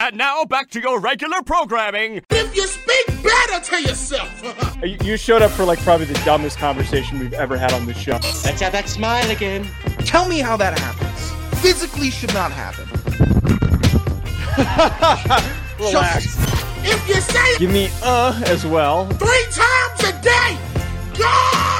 And now back to your regular programming. If you speak better to yourself. You- You showed up for like probably the dumbest conversation we've ever had on this show. Let's have that smile again. Tell me how that happens. Physically should not happen. Relax. if you say it Give me uh as well. three times a day, God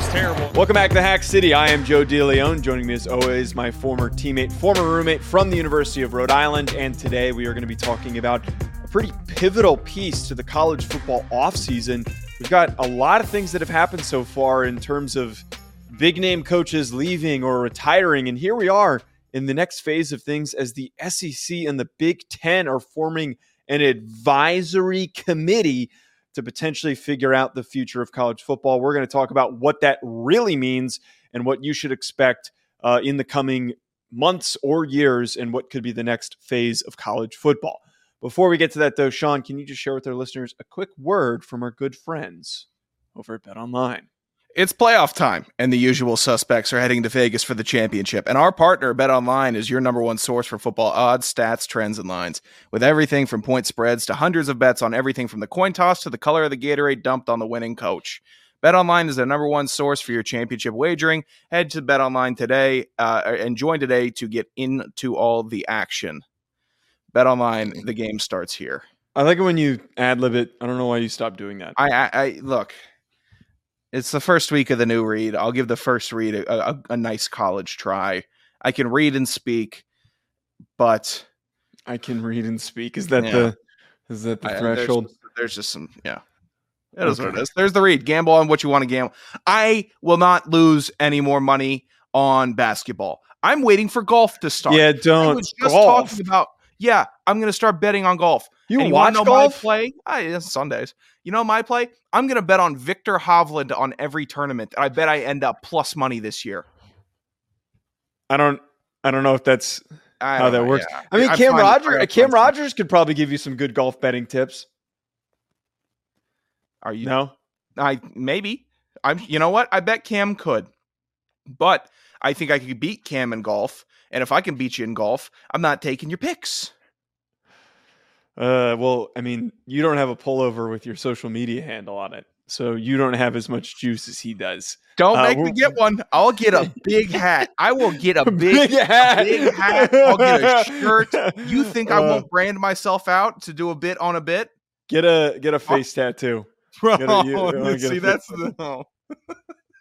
just terrible. Welcome back to Hack City. I am Joe DeLeone. Joining me as always, my former teammate, former roommate from the University of Rhode Island. And today we are going to be talking about a pretty pivotal piece to the college football offseason. We've got a lot of things that have happened so far in terms of big name coaches leaving or retiring. And here we are in the next phase of things as the SEC and the Big Ten are forming an advisory committee to potentially figure out the future of college football. We're going to talk about what that really means and what you should expect uh, in the coming months or years and what could be the next phase of college football. Before we get to that, though, Sean, can you just share with our listeners a quick word from our good friends over at Bet Online? It's playoff time, and the usual suspects are heading to Vegas for the championship. And our partner, Bet Online, is your number one source for football odds, stats, trends, and lines. With everything from point spreads to hundreds of bets on everything from the coin toss to the color of the Gatorade dumped on the winning coach. Bet Online is the number one source for your championship wagering. Head to Bet Online today uh, and join today to get into all the action. Bet Online, the game starts here. I like it when you ad lib it. I don't know why you stopped doing that. I, I, I look. It's the first week of the new read. I'll give the first read a, a, a nice college try. I can read and speak, but I can read and speak. Is that Yeah. the is that the I- uh, threshold? just- There's, just some, yeah. It is what it is. There's the read. Gamble on what you want to gamble. I will not lose any more money on basketball. I'm waiting for golf to start. Yeah, don't was just golf. talking about. Yeah, I'm going to start betting on golf. You And watch golf? My play? I, it's Sundays. You know my play? I'm going to bet on Viktor Hovland on every tournament. I bet I end up plus money this year. I don't. I don't know if that's how that works. yeah. I mean, I'm Cam Rogers. Cam Rogers could probably give you some good golf betting tips. Are you? No, I maybe. I'm. You know what? I bet Cam could, but I think I could beat Cam in golf. And if I can beat you in golf, I'm not taking your picks. Uh, well, I mean, you don't have a pullover with your social media handle on it, so you don't have as much juice as he does. Don't Uh, make me get one. I'll get a big hat. I will get a big, hat. big hat. I'll get a shirt. You think I Uh, won't brand myself out to do a bit on a bit? Get a get a face tattoo. Bro, Gotta- you- you see that's the oh.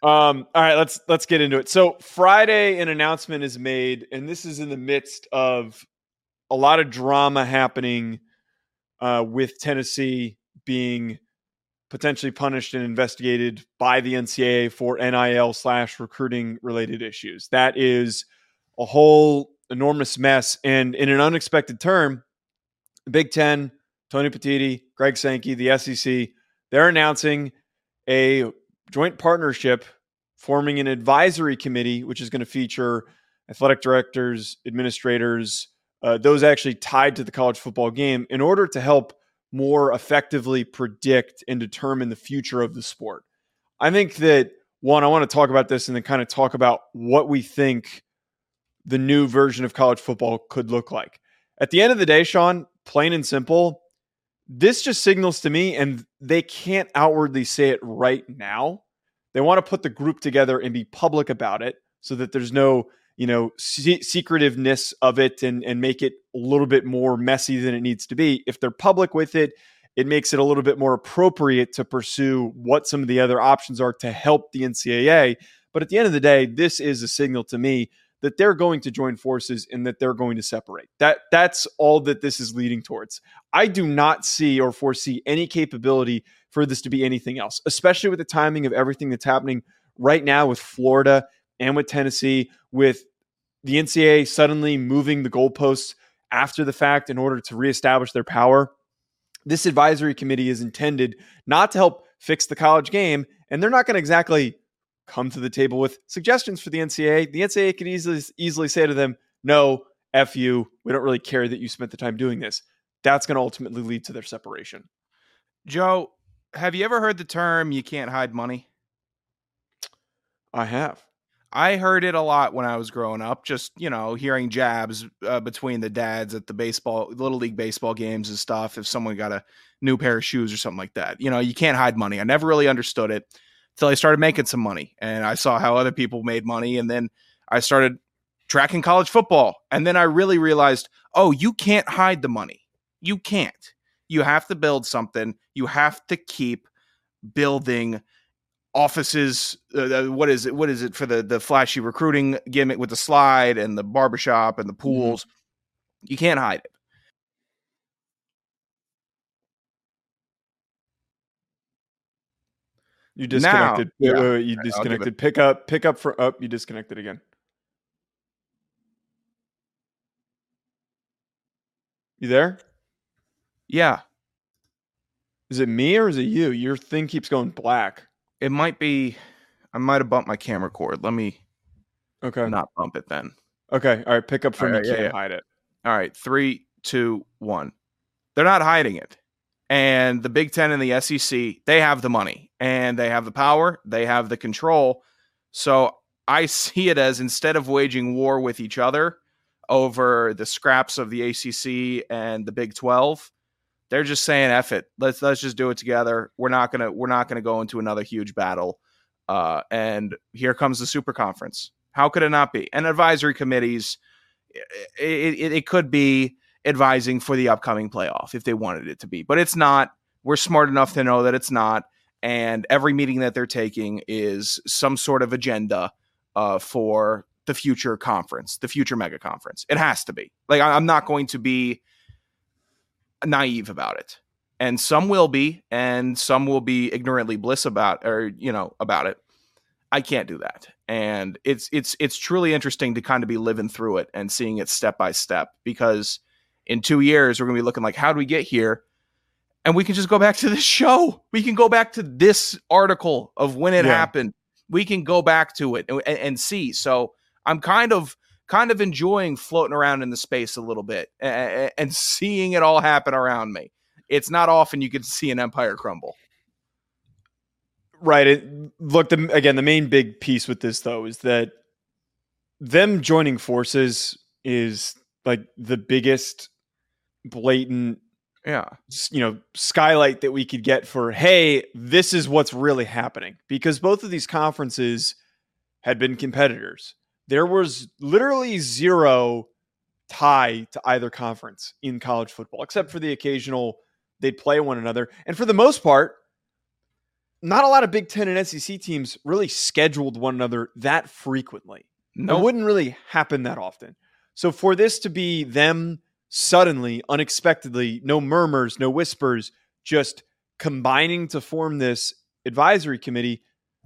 Um, all right, let's let's get into it. So Friday, an announcement is made, and this is in the midst of a lot of drama happening uh, with Tennessee being potentially punished and investigated by the NCAA for NIL slash recruiting related issues. That is a whole enormous mess, and in an unexpected term, Big Ten, Tony Petitti, Greg Sankey, the SEC, they're announcing a joint partnership forming an advisory committee, which is going to feature athletic directors, administrators, uh, those actually tied to the college football game, in order to help more effectively predict and determine the future of the sport. I think that one, I want to talk about this and then kind of talk about what we think the new version of college football could look like. At the end of the day, Sean, plain and simple, this just signals to me, and they can't outwardly say it right now. They want to put the group together and be public about it so that there's no, you know, se- secretiveness of it and, and make it a little bit more messy than it needs to be. If they're public with it, it makes it a little bit more appropriate to pursue what some of the other options are to help the NCAA. But at the end of the day, this is a signal to me that they're going to join forces and that they're going to separate. That that's all that this is leading towards. I do not see or foresee any capability for this to be anything else, especially with the timing of everything that's happening right now with Florida and with Tennessee, with the NCAA suddenly moving the goalposts after the fact in order to reestablish their power. This advisory committee is intended not to help fix the college game, and they're not going to exactly come to the table with suggestions for the NCAA. The NCAA could easily easily say to them, "No, f you. We don't really care that you spent the time doing this." That's going to ultimately lead to their separation. Joe, have you ever heard the term "you can't hide money"? I have. I heard it a lot when I was growing up, just, you know, hearing jabs uh, between the dads at the baseball, little league baseball games and stuff. If someone got a new pair of shoes or something like that, you know, you can't hide money. I never really understood it until I started making some money and I saw how other people made money. And then I started tracking college football. And then I really realized, oh, you can't hide the money. You can't. You have to build something. You have to keep building offices uh, uh, what is it what is it for the the flashy recruiting gimmick with the slide and the barbershop and the Mm-hmm. pools you can't hide it You Now- disconnected. Wait, yeah. wait, wait, you it- disconnected. Pick up, pick up for up. You disconnected again. You there? yeah Is it me or is it you? Your thing keeps going black. It might be i might have bumped my camera cord let me Okay. not bump it then Okay. All right. Pick up from All right, you yeah, can't yeah. hide it. all right three two one they're not hiding it and the big 10 and the sec they have the money and they have the power they have the control so i see it as instead of waging war with each other over the scraps of the acc and the big 12 they're just saying F it. Let's let's just do it together. We're not gonna we're not gonna go into another huge battle. Uh, and here comes the super conference. How could it not be? And advisory committees, it, it, it could be advising for the upcoming playoff if they wanted it to be, but it's not. We're smart enough to know that it's not. And every meeting that they're taking is some sort of agenda uh, for the future conference, the future mega conference. It has to be. Like I'm not going to be naive about it. And some will be, and some will be ignorantly bliss about or you know about it. I can't do that. And it's it's it's truly interesting to kind of be living through it and seeing it step by step because in 2 years we're going to be looking like how do we get here? And we can just go back to this show. We can go back to this article of when it Yeah. happened. We can go back to it and, and see. So I'm kind of kind of enjoying floating around in the space a little bit and, and seeing it all happen around me. It's not often you get to see an empire crumble. Right. It, look, the, again, the main big piece with this though is that them joining forces is like the biggest blatant Yeah. you know skylight that we could get for hey this is what's really happening because both of these conferences had been competitors there was literally zero tie to either conference in college football except for the occasional they'd play one another and for the most part not a lot of big 10 and sec teams really scheduled one another that frequently No. it wouldn't really happen that often. So for this to be them suddenly, unexpectedly, no murmurs, no whispers, just combining to form this advisory committee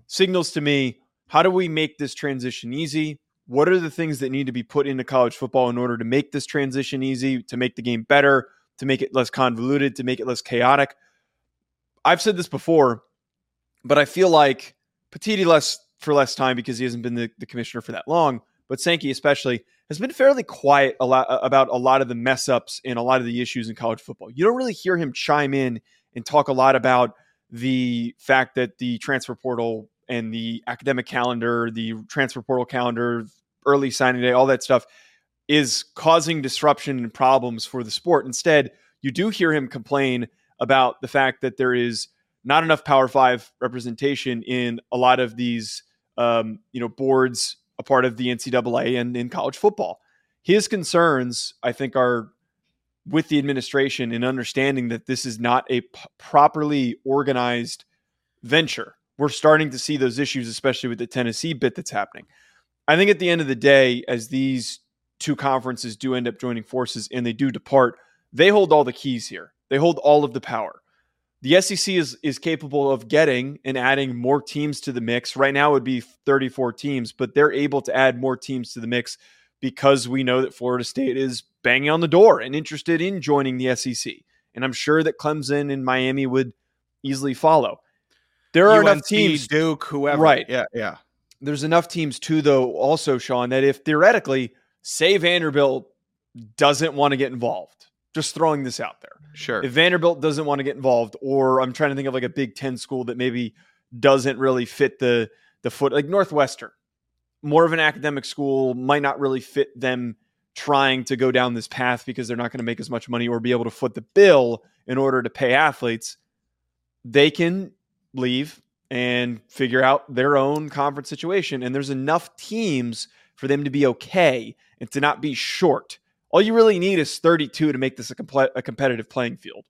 signals to me how do we make this transition easy? What are the things that need to be put into college football in order to make this transition easy, to make the game better, to make it less convoluted, to make it less chaotic? I've said this before, but I feel like Petitti less for less time because he hasn't been the, the commissioner for that long, but Sankey especially has been fairly quiet a lot about a lot of the mess ups and a lot of the issues in college football. You don't really hear him chime in and talk a lot about the fact that the transfer portal and the academic calendar, the transfer portal calendar, early signing day, all that stuff is causing disruption and problems for the sport. Instead, you do hear him complain about the fact that there is not enough Power Five representation in a lot of these, um, you know, boards a part of the NCAA and in college football. His concerns, I think, are with the administration in understanding that this is not a p- properly organized venture. We're starting to see those issues, especially with the Tennessee bit that's happening. I think at the end of the day, as these two conferences do end up joining forces and they do depart, they hold all the keys here. They hold all of the power. The SEC is is capable of getting and adding more teams to the mix. Right now it would be 34 teams, but they're able to add more teams to the mix because we know that Florida State is banging on the door and interested in joining the SEC. And I'm sure that Clemson and Miami would easily follow. There are enough teams Duke, whoever. Right. Yeah. Yeah. There's enough teams too, though, also, Sean, that if theoretically, say Vanderbilt doesn't want to get involved, just throwing this out there. Sure. If Vanderbilt doesn't want to get involved, or I'm trying to think of like a Big Ten school that maybe doesn't really fit the the foot like Northwestern, more of an academic school, might not really fit them trying to go down this path because they're not going to make as much money or be able to foot the bill in order to pay athletes. They can leave and figure out their own conference situation. And there's enough teams for them to be okay and to not be short. All you really need is 32 to make this a, a competitive playing field.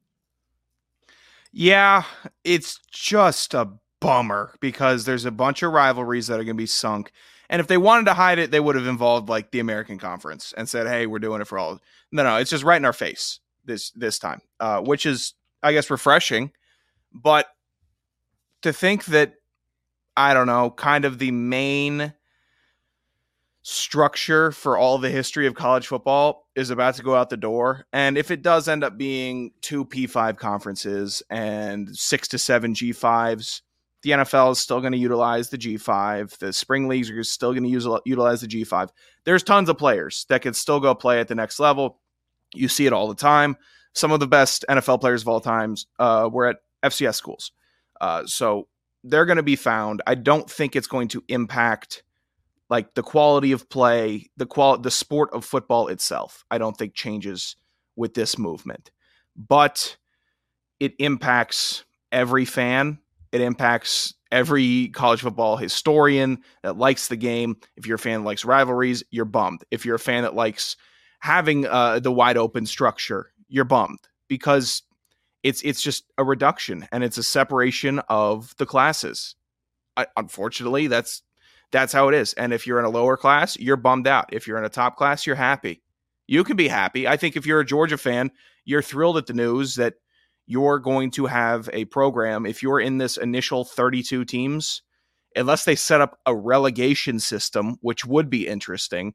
Yeah, it's just a bummer because there's a bunch of rivalries that are going to be sunk. And if they wanted to hide it, they would have involved like the American Conference and said, "Hey, we're doing it for all." No, no, it's just right in our face this this time, uh, which is, I guess, refreshing. But to think that I don't know, kind of the main structure for all the history of college football is about to go out the door. And if it does end up being two P5 conferences and six to seven G5s, the NFL is still going to utilize the G5. The spring leagues are still going to use utilize the G5. There's tons of players that can still go play at the next level. You see it all the time. Some of the best NFL players of all times uh, were at FCS schools. Uh, so they're going to be found. I don't think it's going to impact like the quality of play, the qual the sport of football itself. I don't think changes with this movement. But it impacts every fan. It impacts every college football historian that likes the game. If you're a fan that likes rivalries, you're bummed. If you're a fan that likes having uh, the wide open structure, you're bummed because it's it's just a reduction and it's a separation of the classes. I, unfortunately, that's that's how it is. And if you're in a lower class, you're bummed out. If you're in a top class, you're happy. You can be happy. I think if you're a Georgia fan, you're thrilled at the news that you're going to have a program. If you're in this initial 32 teams, unless they set up a relegation system, which would be interesting,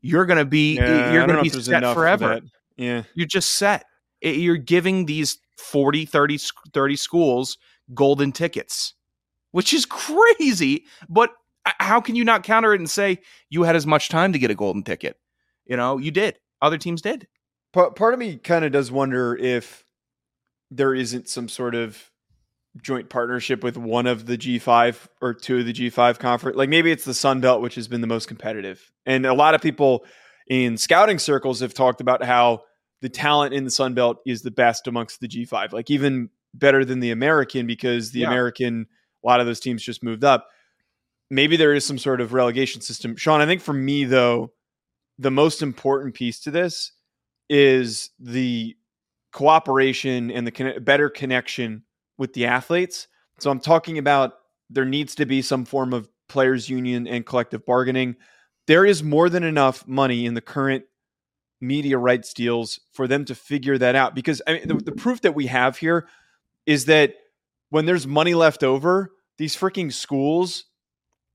you're going to be yeah, you're going to be set forever. Yeah, you're just set. You're giving these 40, 30, 30 schools golden tickets, which is crazy. But how can you not counter it and say you had as much time to get a golden ticket? You know, you did. Other teams did. Part, part of me kind of does wonder if there isn't some sort of joint partnership with one of the G5 or two of the G5 conference. Like maybe it's the Sun Belt, which has been the most competitive. And a lot of people in scouting circles have talked about how the talent in the Sun Belt is the best amongst the G5, like even better than the American because the yeah. American, a lot of those teams just moved up. Maybe there is some sort of relegation system. Sean, I think for me, though, the most important piece to this is the cooperation and the con- better connection with the athletes. So I'm talking about there needs to be some form of players union and collective bargaining. There is more than enough money in the current media rights deals for them to figure that out. Because I mean, the, the proof that we have here is that when there's money left over, these freaking schools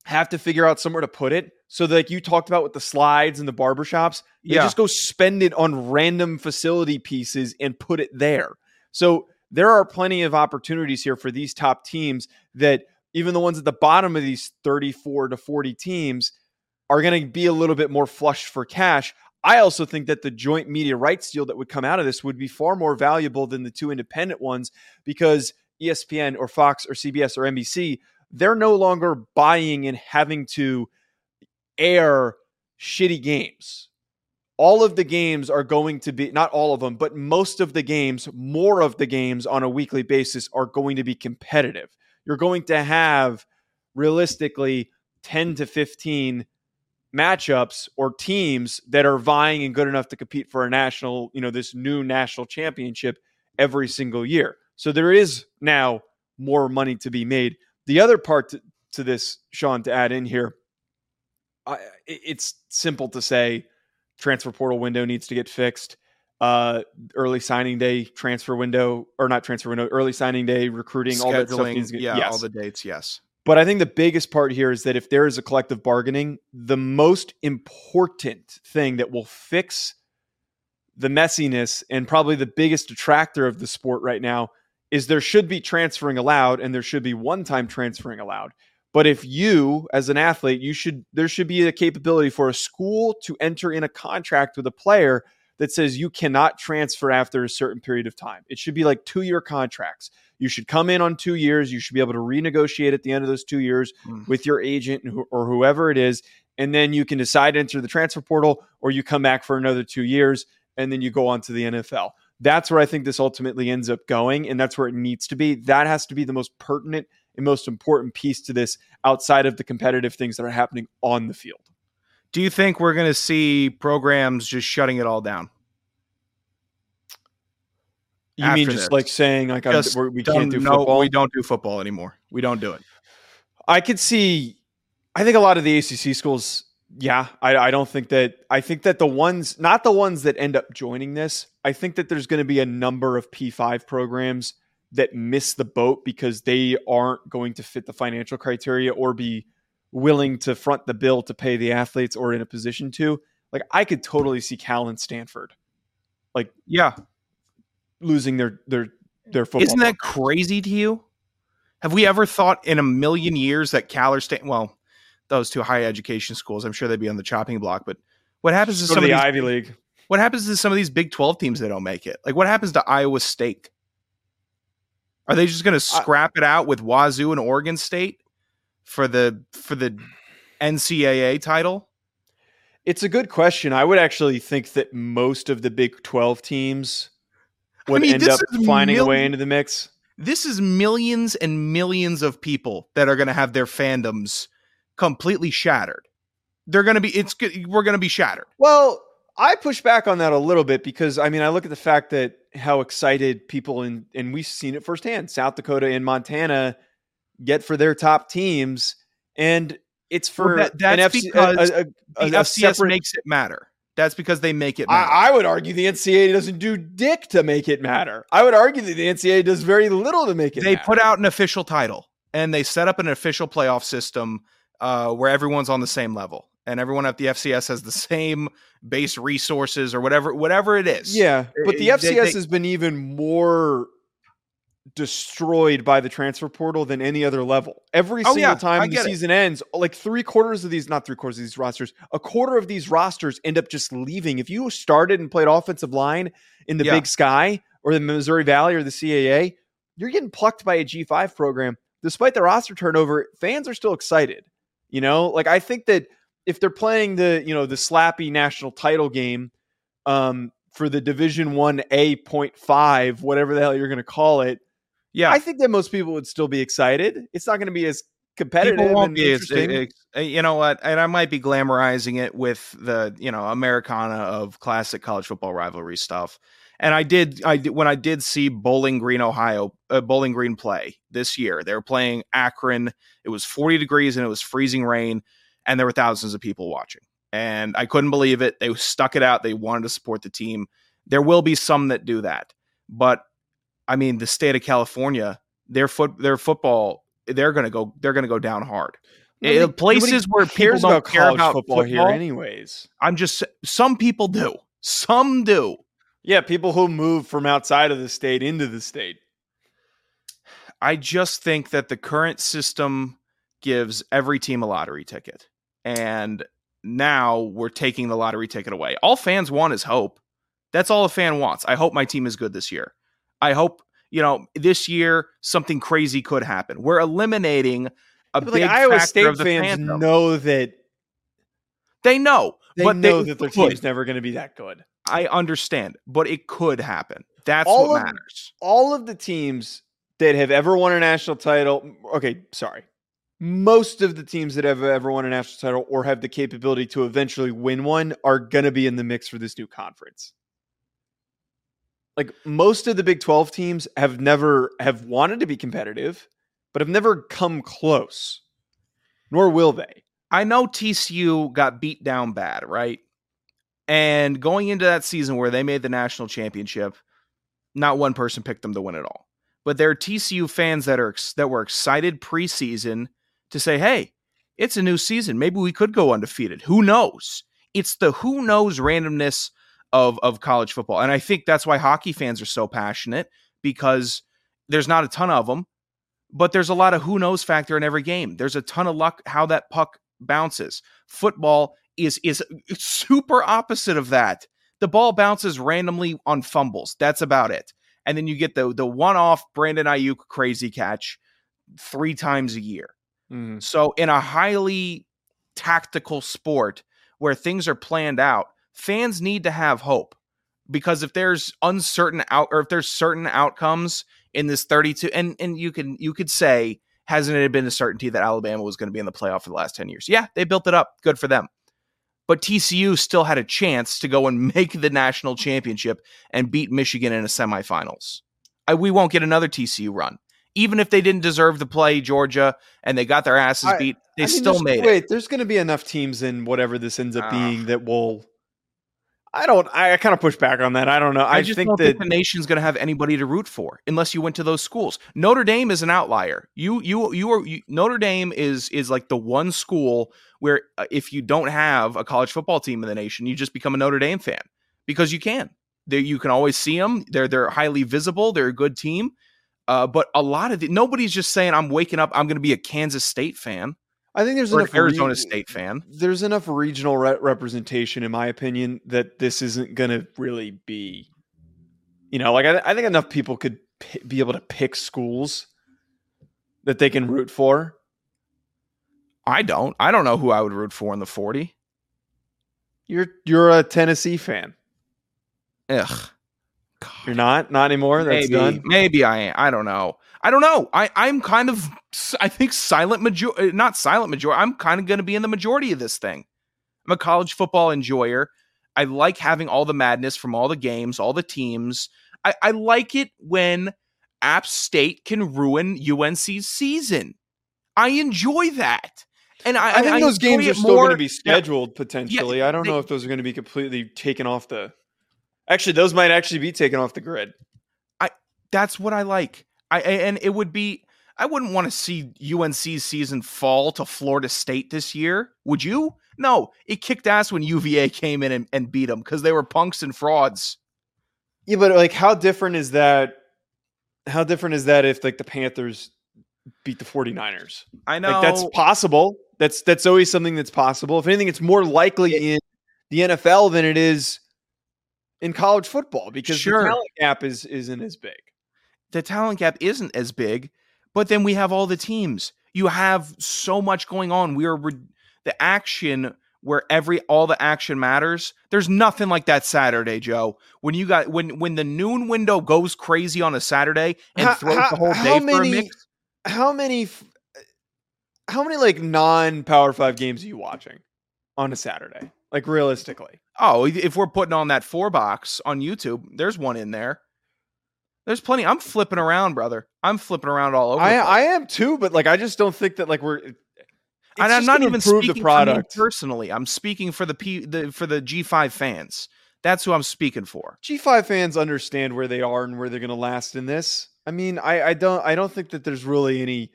have to figure out somewhere to put it. So, like you talked about with the slides and the barbershops, they yeah. just go spend it on random facility pieces and put it there. So, there are plenty of opportunities here for these top teams that even the ones at the bottom of these 34 to 40 teams are going to be a little bit more flush for cash. I also think that the joint media rights deal that would come out of this would be far more valuable than the two independent ones because ESPN or Fox or CBS or NBC, they're no longer buying and having to air shitty games. All of the games are going to be, not all of them, but most of the games, more of the games on a weekly basis are going to be competitive. You're going to have realistically 10 to 15 matchups or teams that are vying and good enough to compete for a national, you know, this new national championship every single year. So there is now more money to be made. The other part to, to this, Sean, to add in here, I, it's simple to say transfer portal window needs to get fixed. Uh, early signing day, transfer window, or not transfer window, early signing day, recruiting, Scheduling, all that stuff needs to get, yeah, yes. all the dates, yes. But I think the biggest part here is that if there is a collective bargaining, the most important thing that will fix the messiness and probably the biggest detractor of the sport right now is there should be transferring allowed and there should be one time transferring allowed. But if you, as an athlete, you should there should be a capability for a school to enter in a contract with a player that says you cannot transfer after a certain period of time. It should be like two year contracts. You should come in on two years. You should be able to renegotiate at the end of those two years Mm. with your agent or whoever it is. And then you can decide to enter the transfer portal or you come back for another two years and then you go on to the NFL. That's where I think this ultimately ends up going. And that's where it needs to be. That has to be the most pertinent and most important piece to this outside of the competitive things that are happening on the field. Do you think we're going to see programs just shutting it all down? You mean just this. like saying like I'm, Just we're, we can't do no, football? we don't do football anymore. We don't do it. I could see. I think a lot of the ACC schools. Yeah, I, I don't think that. I think that the ones, not the ones that end up joining this. I think that there's going to be a number of P5 programs that miss the boat because they aren't going to fit the financial criteria or be willing to front the bill to pay the athletes or in a position to. Like I could totally see Cal and Stanford like Yeah. losing their their their football. Isn't that program. crazy to you? Have we ever thought in a million years that Cal or Stan, well, those two higher education schools, I'm sure they'd be on the chopping block, but what happens to Go to some of the these, Ivy League? what happens to some of these Big 12 teams that don't make it? Like what happens to Iowa State? Are they just going to scrap it out with Wazoo and Oregon State for the for the NCAA title? It's a good question. I would actually think that most of the Big 12 teams I would mean, end up finding a way into the mix. This is millions and millions of people that are going to have their fandoms completely shattered. They're going to be it's we're going to be shattered. Well, I push back on that a little bit because I mean I look at the fact that how excited people in and we've seen it firsthand, South Dakota and Montana get for their top teams, and it's for Well, that- that's FC, because a, a, a, The FCS separate- makes it matter. That's because they make it matter. I, I would argue the NCAA doesn't do dick to make it matter. I would argue that the NCAA does very little to make it. they matter. put out an official title and they set up an official playoff system uh, where everyone's on the same level and everyone at the FCS has the same base resources or whatever whatever it is. Yeah, but the FCS they- they- has been even more destroyed by the transfer portal than any other level. Every Oh, single yeah, time the get it. season ends, like three quarters of these, not three quarters of these rosters, a quarter of these rosters end up just leaving. If you started and played offensive line in the Yeah. Big Sky or the Missouri Valley or the CAA, you're getting plucked by a G5 program. Despite the roster turnover, fans are still excited. You know, like I think that if they're playing the, you know, the slappy national title game, um, for the Division One A point five, whatever the hell you're going to call it, Yeah. I think that most people would still be excited. It's not going to be as competitive. People won't be as, interesting. ex- uh, you know what, and I might be glamorizing it with the you know Americana of classic college football rivalry stuff. And I did, I did when I did see Bowling Green, Ohio, uh, Bowling Green play this year. They were playing Akron. It was 40 degrees and it was freezing rain, and there were thousands of people watching. And I couldn't believe it. They stuck it out. They wanted to support the team. There will be some that do that, but I mean, the state of California, their foot, their football, they're gonna go, they're gonna go down hard. Nobody- Uh, places where people don't about care about football, here, anyways. I'm just some people do, some do. Yeah, people who move from outside of the state into the state. I just think that the current system gives every team a lottery ticket. And now we're taking the lottery ticket away. All fans want is hope. That's all a fan wants. I hope my team is good this year. I hope, you know, this year something crazy could happen. We're eliminating a But big like Iowa factor State fans fandom. know that They know, they but know they that their could. team's never going to be that good. I understand, but it could happen. That's All what of- matters. all of the teams that have ever won a national title, okay, sorry. Most of the teams that have ever won a national title or have the capability to eventually win one are going to be in the mix for this new conference. Like most of the Big 12 teams have never have wanted to be competitive, but have never come close. Nor will they. I know TCU got beat down bad, right? And going into that season where they made the national championship, not one person picked them to win it all. But there are TCU fans that are that were excited preseason to say, "Hey, it's a new season. Maybe we could go undefeated. Who knows?" It's the who knows randomness of of college football, and I think that's why hockey fans are so passionate because there's not a ton of them, but there's a lot of who knows factor in every game. There's a ton of luck how that puck bounces. Football is is super opposite of that. The ball bounces randomly on fumbles. That's about it. And then you get the the one off Brandon Aiyuk crazy catch three times a year. Mhm. So in a highly tactical sport where things are planned out, fans need to have hope because if there's uncertain out or if there's certain outcomes in this 32 and and you can you could say hasn't it been a certainty that Alabama was going to be in the playoff for the last 10 years? Yeah, they built it up. Good for them. But TCU still had a chance to go and make the national championship and beat Michigan in a semifinals. I, we won't get another TCU run. Even if they didn't deserve to play Georgia and they got their asses I- beat, they I mean, still made it. Wait, there's going to be enough teams in whatever this ends up Ah. being that will. I don't. I, I kind of push back on that. I don't know. I, I, just think that think the nation's going to have anybody to root for unless you went to those schools. Notre Dame is an outlier. You you you are you, Notre Dame is is like the one school where uh, if you don't have a college football team in the nation, you just become a Notre Dame fan because you can. There you can always see them. They're they're highly visible. They're a good team. Uh, but a lot of the, nobody's just saying I'm waking up. I'm going to be a Kansas State fan I think there's or enough Arizona re- State fan. There's enough regional re- representation, in my opinion, that this isn't going to really be. You know, like I, I think enough people could p- be able to pick schools that they can root for. I don't. I don't know who I would root for in the 40. You're you're a Tennessee fan. Ugh. You're not not anymore. That's maybe, done. maybe I am. I don't know. I don't know. I I'm kind of I think silent majority, uh, not silent majority. I'm kind of going to be in the majority of this thing. I'm a college football enjoyer. I like having all the madness from all the games, all the teams. I, I like it when App State can ruin UNC's season. I enjoy that. And I, I think those enjoy games are still going to be scheduled potentially. I don't know if those are going to be completely taken off the. Actually, those might actually be taken off the grid. I that's what I like. I and it would be I wouldn't want to see UNC's season fall to Florida State this year. Would you? No, it kicked ass when UVA came in and, and beat them because they were punks and frauds. Yeah, but like, how different is that? How different is that if like the Panthers beat the 49ers? I know Like that's possible. That's that's always something that's possible. If anything, it's more likely in the NFL than it is in college football because Sure. the talent gap is isn't as big. the talent gap isn't as big, but then we have all the teams. You have so much going on. We are re- the action where every all the action matters. There's nothing like that Saturday, Joe. When you got when when the noon window goes crazy on a Saturday and How- throws how- the whole day for a many- mix. How many? How many like non Power Five games are you watching on a Saturday? Like realistically, Oh, if we're putting on that four box on YouTube, there's one in there. There's plenty. I'm flipping around, brother. I'm flipping around all over. I. I am too, but like I just don't think that like we're. and I'm not even speaking the product. personally. I'm speaking for the P the for the G5 fans. That's who I'm speaking for. G5 fans understand where they are and where they're going to last in this. I mean, I, I don't I don't think that there's really any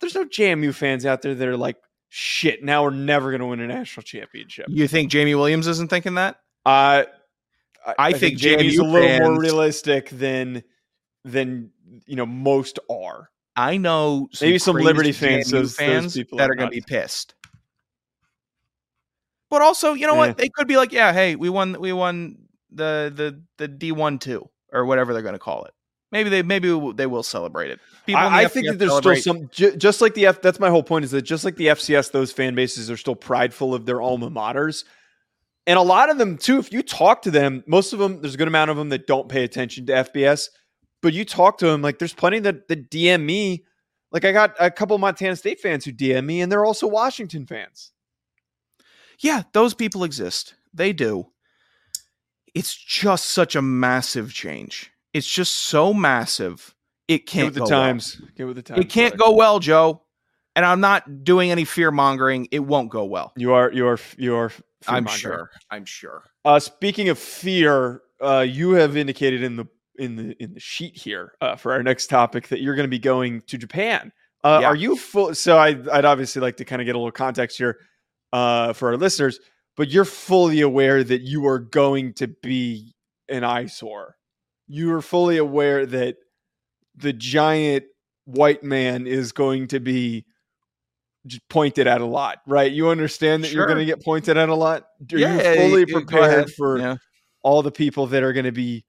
there's no JMU fans out there that are like shit. Now we're never going to win a national championship. You think Jamie Williams isn't thinking that? Uh, I think Jamie's JMU a little more realistic than than you know most are. I know Maybe some Liberty fans, those- those fans people that are are going to be pissed. But also, you know Eh. what? They could be like, yeah, hey, we won, we won the the the D one two or whatever they're going to call it. Maybe they maybe they will celebrate it. The I, I think that there's celebrate- still some ju- just like the F. That's my whole point is that just like the FCS, those fan bases are still prideful of their alma maters, and a lot of them too. If you talk to them, most of them, there's a good amount of them that don't pay attention to FBS, but you talk to them like there's plenty that that DM me. Like I got a couple of Montana State fans who DM me, and they're also Washington fans. Yeah, those people exist. They do. It's just such a massive change. It's just so massive. It can't with the go well. times. Get with the times. It can't brother. go well, Joe. And I'm not doing any fear mongering. It won't go well. You are. You are. You are. I'm sure. I'm sure. Uh, speaking of fear, uh, you have indicated in the in the in the sheet here uh, for our next topic that you're going to be going to Japan. Uh, Yeah. Are you full? So I, I'd obviously like to kind of get a little context here uh, for our listeners, but you're fully aware that you are going to be an eyesore. You are fully aware that the giant white man is going to be pointed at a lot, right? You understand that you're going to get pointed at a lot. Are Yeah, you fully prepared for Yeah. all the people that are going to be,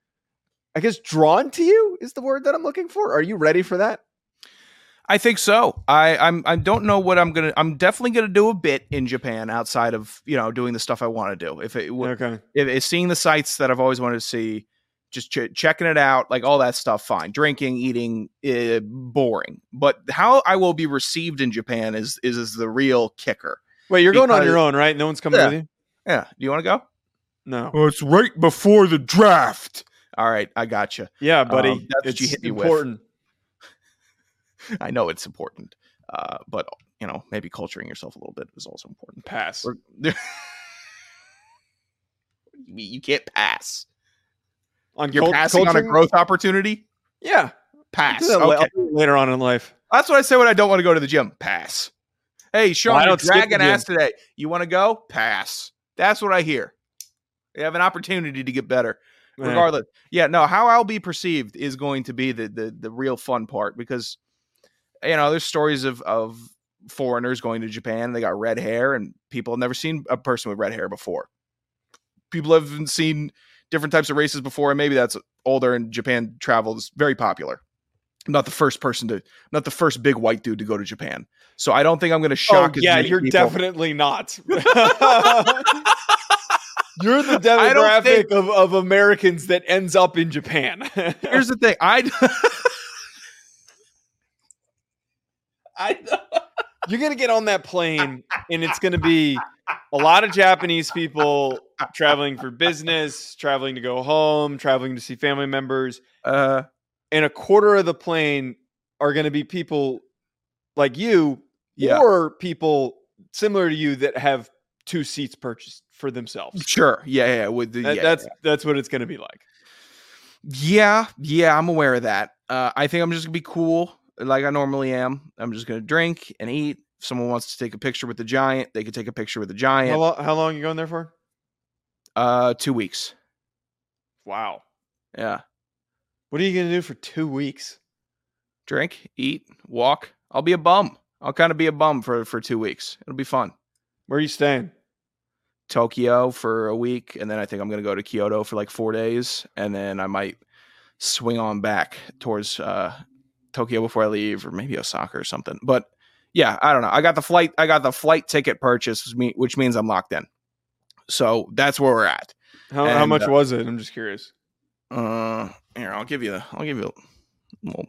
I guess, drawn to you is the word that I'm looking for. Are you ready for that? I think so. I I'm I don't know what I'm gonna. I'm definitely gonna do a bit in Japan outside of you know doing the stuff I want to do. If it Okay. if it's seeing the sites that I've always wanted to see, just ch- checking it out, like all that stuff, fine. Drinking, eating, uh, boring. But how I will be received in Japan is is, is the real kicker. Wait, you're going on your own, right? No one's coming Yeah. with you. Yeah. Do you want to go? No. Well, it's right before the draft. All right, I got you. Yeah, buddy. Um, that's what you hit me with. I know it's important, uh, but you know maybe culturing yourself a little bit is also important. Pass. You you can't pass. On You're cult- passing on a growth opportunity. Yeah. Pass. Do that la- Okay. Later on in life. That's what I say when I don't want to go to the gym. Pass. Hey, Sean, Well, you're don't skip the dragging ass today. You want to go? Pass. That's what I hear. You have an opportunity to get better. Eh. Regardless. Yeah, no, how I'll be perceived is going to be the the the real fun part because you know, there's stories of of foreigners going to Japan, they got red hair and people have never seen a person with red hair before. People haven't seen different types of races before, and maybe that's older and Japan travel is very popular. I'm not the first person to not the first big white dude to go to Japan. So I don't think I'm gonna Oh, shock as yeah, you're people. definitely not. you're the demographic think- of, of Americans that ends up in Japan. Here's the thing. I I you're gonna get on that plane and it's gonna be a lot of Japanese people traveling for business, traveling to go home, traveling to see family members, uh and a quarter of the plane are gonna be people like you yeah. or people similar to you that have two seats purchased for themselves. Sure. Yeah, yeah. With the, That- yeah, that's that's what it's gonna be like. Yeah, yeah, I'm aware of that. Uh, I think I'm just gonna be cool, like I normally am. I'm just gonna drink and eat. If someone wants to take a picture with the giant, they could take a picture with the How, giant. lo- how long are you going there for? Uh, two weeks. Wow. Yeah, What are you gonna do for two weeks? drink, eat, walk. I'll be a bum. I'll kind of be a bum for for two weeks. It'll be fun. Where are you staying? Tokyo for a week, and then I think I'm gonna go to Kyoto for like four days, and then I might swing on back towards uh, Tokyo before I leave, or maybe Osaka or something. But yeah, I don't know. I got the flight. I got the flight ticket purchase, which which means I'm locked in. So that's where we're at. How, how much uh, was it? I'm just curious. Uh, here I'll give you. I'll give you a little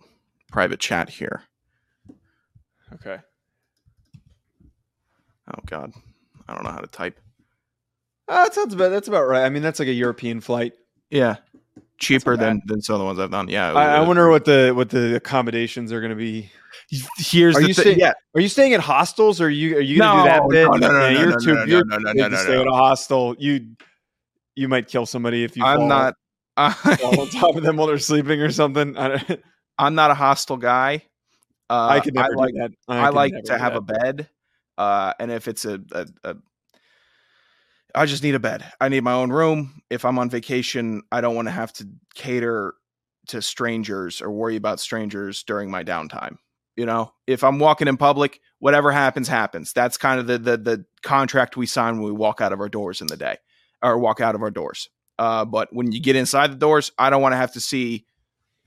private chat here. Okay. Oh God, I don't know how to type. Uh, that sounds about that's about right. I mean, that's like a European flight. Yeah, cheaper bad. than than some of the ones I've done. Yeah, I, I uh, wonder what the what the accommodations are going to be. Here's Are the you thing. staying- Yeah, Are you staying at hostels? Or are you are you going to No, do that bit? no, no, no, Yeah, no, you're no, too no, you're no, no, no, no, stay no. at a hostel. You you might kill somebody if you. I'm fall not. fall on top of them while they're sleeping or something. I, don't- I'm not a hostile guy. Uh, I could never like do that. I, could like to have that. a bed, uh, and if it's a, a, a, I just need a bed. I need my own room. If I'm on vacation, I don't want to have to cater to strangers or worry about strangers during my downtime. You know, if I'm walking in public, whatever happens, happens. That's kind of the the, the contract we sign when we walk out of our doors in the day, or walk out of our doors. Uh, but when you get inside the doors, I don't want to have to see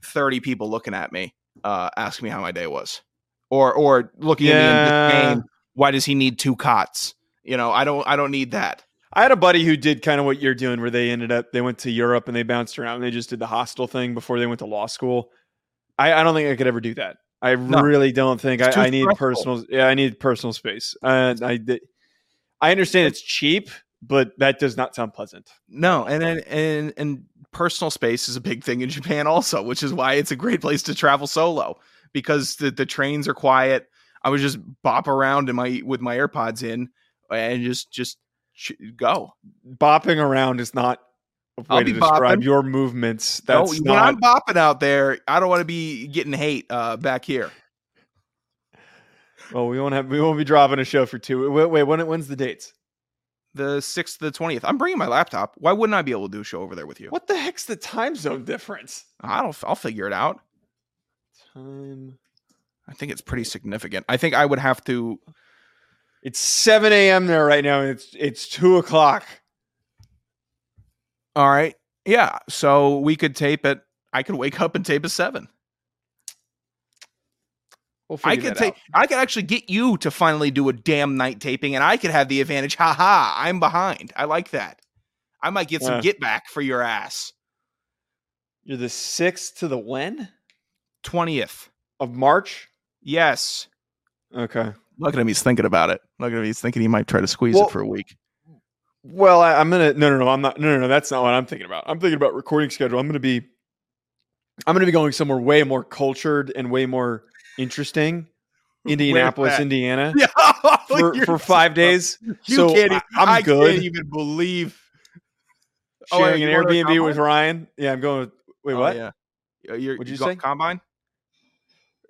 30 people looking at me, uh, ask me how my day was, or or looking at me in Yeah. disdain. Why does he need two cots? You know, I don't I don't need that. I had a buddy who did kind of what you're doing, where they ended up they went to Europe and they bounced around and they just did the hostel thing before they went to law school. I, I don't think I could ever do that. I No. really don't think I, I need stressful. personal. Yeah, I need personal space. Uh, I I understand it's cheap, but that does not sound pleasant. No, and and and, and personal space is a big thing in Japan also, which is why it's a great place to travel solo because the the trains are quiet. I would just bop around in my with my AirPods in and just just go. Bopping around is not a way I'll to describe bopping. your movements. No, That's when. I'm bopping out there, I don't want to be getting hate uh, back here. well, we won't have. We won't be dropping a show for two. Wait, wait when? When's the dates? The sixth, the twentieth. I'm bringing my laptop. Why wouldn't I be able to do a show over there with you? What the heck's the time zone difference? I don't. I'll figure it out. Time. I think it's pretty significant. I think I would have to. It's seven a.m. there right now. And it's it's two o'clock. All right. Yeah, so we could tape it. I could wake up and tape a seven. We'll I could take. I could actually get you to finally do a damn night taping, and I could have the advantage. Ha ha! I'm behind. I like that. I might get some get back for your ass. You're the sixth to the when Twentieth. of March. Yes. Okay. Look at him. He's thinking about it. Look at him. He's thinking he might try to squeeze Well- it for a week. Well, I, I'm gonna no no no I'm not no no no that's not what I'm thinking about. I'm thinking about recording schedule. I'm gonna be I'm gonna be going somewhere way more cultured and way more interesting. Indianapolis. Indiana, Yeah. for, for five days. You so can't. I, I good. can't even believe. Oh, sharing you an going to the Airbnb with? Ryan. Yeah, I'm going. With, wait, Oh, what? Yeah. You're, What'd you go- say? Combine.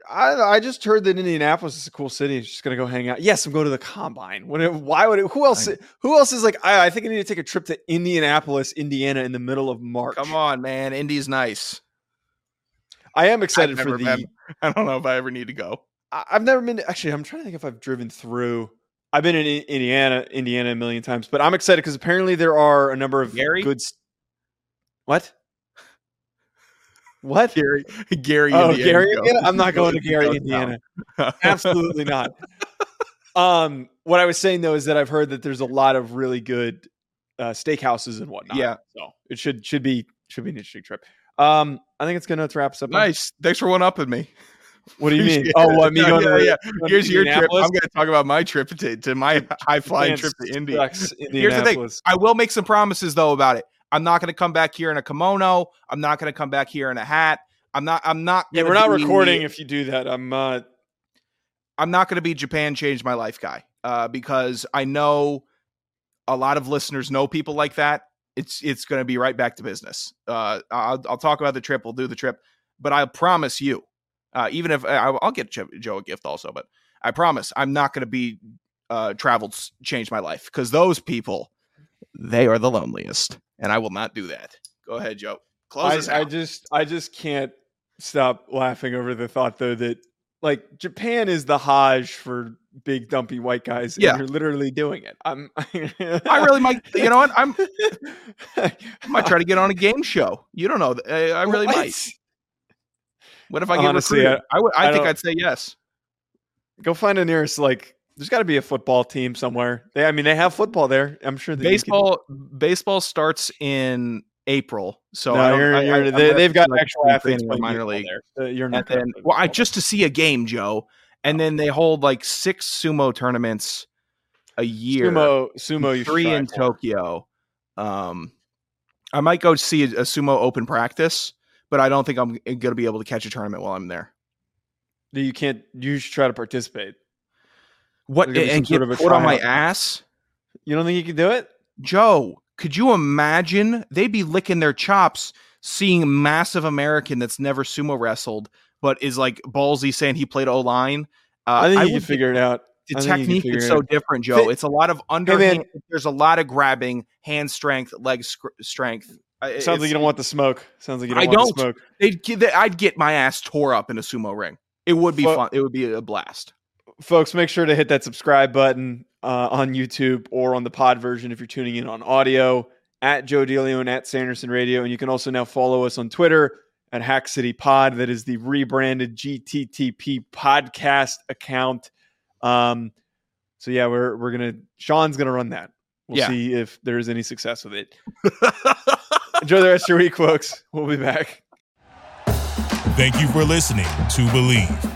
I I just heard that Indianapolis is a cool city. Just gonna go hang out. Yes, I'm going to the combine. What, why would it, who else? Who else is like? I, I think I need to take a trip to Indianapolis, Indiana, in the middle of March. Come on, man. Indy's nice. I am excited for the. been. I don't know if I ever need to go. I- I've never been. To, actually, I'm trying to think if I've driven through. I've been in Indiana, Indiana a million times, but I'm excited because apparently there are a number of Gary? good. What? What? Gary, Gary. Oh, Indiana, Gary. Indiana? I'm not going to Gary. Indiana. Absolutely not. Um, what I was saying though is that I've heard that there's a lot of really good uh, steakhouses and whatnot. Yeah. so it should should be should be an interesting trip. Um, I think it's gonna wrap us up. on- Nice. Thanks for one upping me. What do you mean? Oh, what me going? yeah, to, yeah. going to Here's your trip. I'm going to talk about my trip to, to my high flying trip to sucks, Here's the thing. I will make some promises though about it. I'm not going to come back here in a kimono. I'm not going to come back here in a hat. I'm not. I'm not. Yeah, we're not recording if you do that. I'm uh I'm not going to be Japan changed my life guy uh, because I know a lot of listeners know people like that. It's it's going to be right back to business. Uh, I'll, I'll talk about the trip. We'll do the trip, but I promise you, uh, even if I, I'll get Joe a gift also, but I promise I'm not going to be uh, traveled change my life because those people they are the loneliest, and I will not do that. Go ahead, Joe. Close I, I just I just can't stop laughing over the thought though that like Japan is the Hajj for big dumpy white guys. and Yeah. you're literally doing it. I'm. I really might. You know what? I'm. I might try to get on a game show. You don't know. I, I really What? might. What if I get Honestly, recruited? I, would. I, I think I'd say yes. Go find a nearest like. There's got to be a football team somewhere. They, I mean, they have football there. I'm sure you could- Baseball. Baseball starts in April, so no, I you're, I, you're, I, they, they've got like actual athletes playing minor league. there. Uh, you're not. then, well, I just to see a game, Joe, and then they hold like six sumo tournaments a year. sumo sumo. Three in for. Tokyo. Um, I might go see a, a sumo open practice, but I don't think I'm going to be able to catch a tournament while I'm there. you can't. You should try to participate. What There's gonna be and some get sort of a put on my ass, You don't think you can do it? Joe? Could you imagine? They'd be licking their chops seeing massive American that's never sumo wrestled, but is like ballsy saying he played O line. Uh, I think you would can figure it out. the I you technique is so out. different, Joe. It's a lot of under. man. There's a lot of grabbing, hand strength, leg scr- strength. Sounds like you don't want the smoke. Sounds like you don't I want don't. the smoke. They'd I'd get my ass tore up in a sumo ring. It would be Well- fun. It would be a blast. Folks, make sure to hit that subscribe button uh, on YouTube or on the pod version if you're tuning in on audio at Joe DeLeone and at Sanderson Radio. And you can also now follow us on Twitter at Hack City Pod. That is the rebranded GTTP podcast account. Um, so yeah, we're we're gonna Sean's gonna run that. We'll Yeah. see if there's any success with it. Enjoy the rest of your week, folks. We'll be back. Thank you for listening to Bleav.